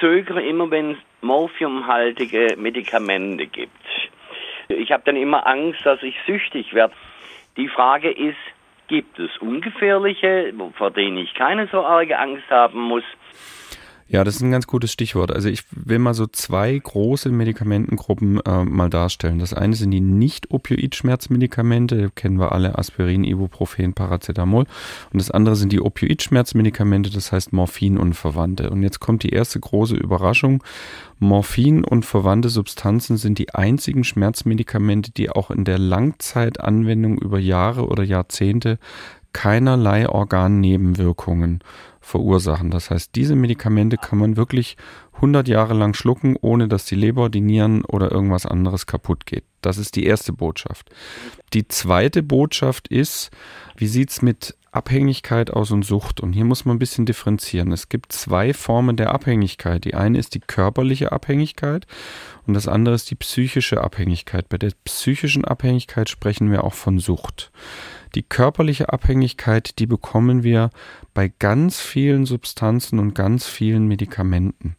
zögere immer, wenn es morphiumhaltige Medikamente gibt. Ich habe dann immer Angst, dass ich süchtig werde. Die Frage ist, gibt es ungefährliche, vor denen ich keine so arge Angst haben muss? Ja, das ist ein ganz gutes Stichwort. Also ich will mal so zwei große Medikamentengruppen äh, mal darstellen. Das eine sind die Nicht-Opioid-Schmerzmedikamente, kennen wir alle, Aspirin, Ibuprofen, Paracetamol. Und das andere sind die Opioid-Schmerzmedikamente, das heißt Morphin und Verwandte. Und jetzt kommt die erste große Überraschung. Morphin und verwandte Substanzen sind die einzigen Schmerzmedikamente, die auch in der Langzeitanwendung über Jahre oder Jahrzehnte keinerlei Organnebenwirkungen verursachen. Das heißt, diese Medikamente kann man wirklich 100 Jahre lang schlucken, ohne dass die Leber, die Nieren oder irgendwas anderes kaputt geht. Das ist die erste Botschaft. Die zweite Botschaft ist, wie sieht's mit Abhängigkeit aus und Sucht? Und hier muss man ein bisschen differenzieren. Es gibt zwei Formen der Abhängigkeit. Die eine ist die körperliche Abhängigkeit und das andere ist die psychische Abhängigkeit. Bei der psychischen Abhängigkeit sprechen wir auch von Sucht. Die körperliche Abhängigkeit, die bekommen wir bei ganz vielen Substanzen und ganz vielen Medikamenten.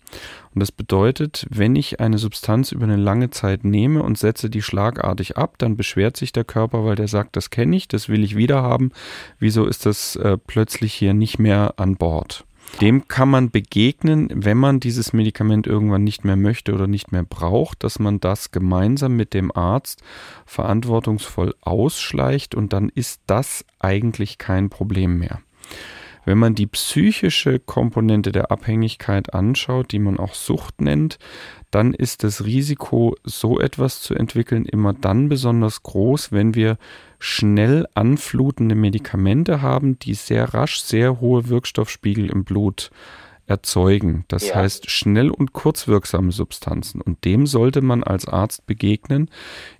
Und das bedeutet, wenn ich eine Substanz über eine lange Zeit nehme und setze die schlagartig ab, dann beschwert sich der Körper, weil der sagt, das kenne ich, das will ich wieder haben. Wieso ist das äh, plötzlich hier nicht mehr an Bord? Dem kann man begegnen, wenn man dieses Medikament irgendwann nicht mehr möchte oder nicht mehr braucht, dass man das gemeinsam mit dem Arzt verantwortungsvoll ausschleicht und dann ist das eigentlich kein Problem mehr. Wenn man die psychische Komponente der Abhängigkeit anschaut, die man auch Sucht nennt, dann ist das Risiko, so etwas zu entwickeln, immer dann besonders groß, wenn wir schnell anflutende Medikamente haben, die sehr rasch sehr hohe Wirkstoffspiegel im Blut erzeugen. Das ja. heißt schnell und kurzwirksame Substanzen. Und dem sollte man als Arzt begegnen,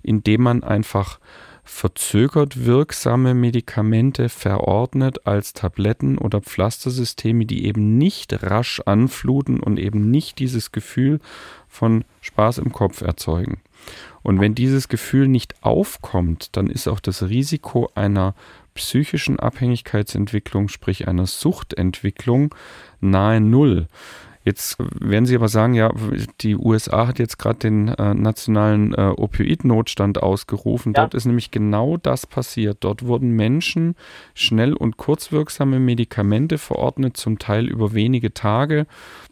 indem man einfach verzögert wirksame Medikamente verordnet als Tabletten oder Pflastersysteme, die eben nicht rasch anfluten und eben nicht dieses Gefühl von Spaß im Kopf erzeugen. Und wenn dieses Gefühl nicht aufkommt, dann ist auch das Risiko einer psychischen Abhängigkeitsentwicklung, sprich einer Suchtentwicklung, nahe Null. Jetzt werden Sie aber sagen, ja, die USA hat jetzt gerade den äh, nationalen äh, Opioid-Notstand ausgerufen. Ja. Dort ist nämlich genau das passiert. Dort wurden Menschen schnell und kurzwirksame Medikamente verordnet, zum Teil über wenige Tage.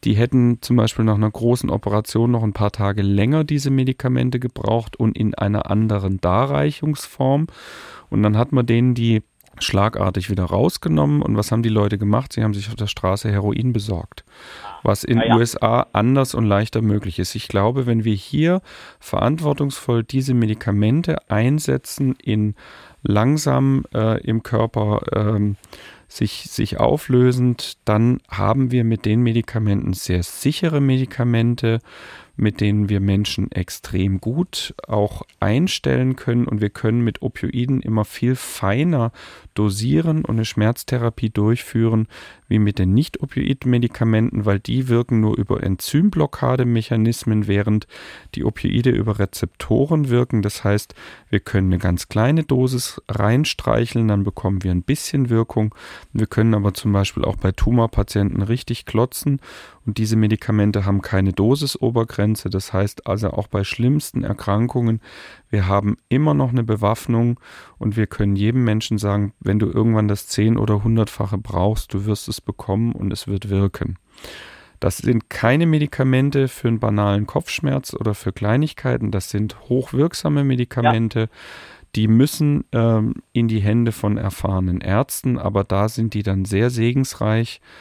Die hätten zum Beispiel nach einer großen Operation noch ein paar Tage länger diese Medikamente gebraucht und in einer anderen Darreichungsform. Und dann hat man denen die schlagartig wieder rausgenommen. Und was haben die Leute gemacht? Sie haben sich auf der Straße Heroin besorgt was in ja, ja. USA anders und leichter möglich ist. Ich glaube, wenn wir hier verantwortungsvoll diese Medikamente einsetzen in langsam äh, im Körper ähm, sich, sich auflösend, dann haben wir mit den Medikamenten sehr sichere Medikamente, mit denen wir Menschen extrem gut auch einstellen können und wir können mit Opioiden immer viel feiner dosieren und eine Schmerztherapie durchführen wie mit den Nicht-Opioid-Medikamenten, weil die wirken nur über Enzymblockade-Mechanismen, während die Opioide über Rezeptoren wirken. Das heißt, wir können eine ganz kleine Dosis reinstreicheln, dann bekommen wir ein bisschen Wirkung. Wir können aber zum Beispiel auch bei Tumorpatienten richtig klotzen und diese Medikamente haben keine Dosisobergrenze. Das heißt also auch bei schlimmsten Erkrankungen, wir haben immer noch eine Bewaffnung und wir können jedem Menschen sagen, wenn du irgendwann das zehn- oder hundertfache brauchst, du wirst es bekommen und es wird wirken. Das sind keine Medikamente für einen banalen Kopfschmerz oder für Kleinigkeiten. Das sind hochwirksame Medikamente. Ja. Die müssen ähm, in die Hände von erfahrenen Ärzten, aber da sind die dann sehr segensreich,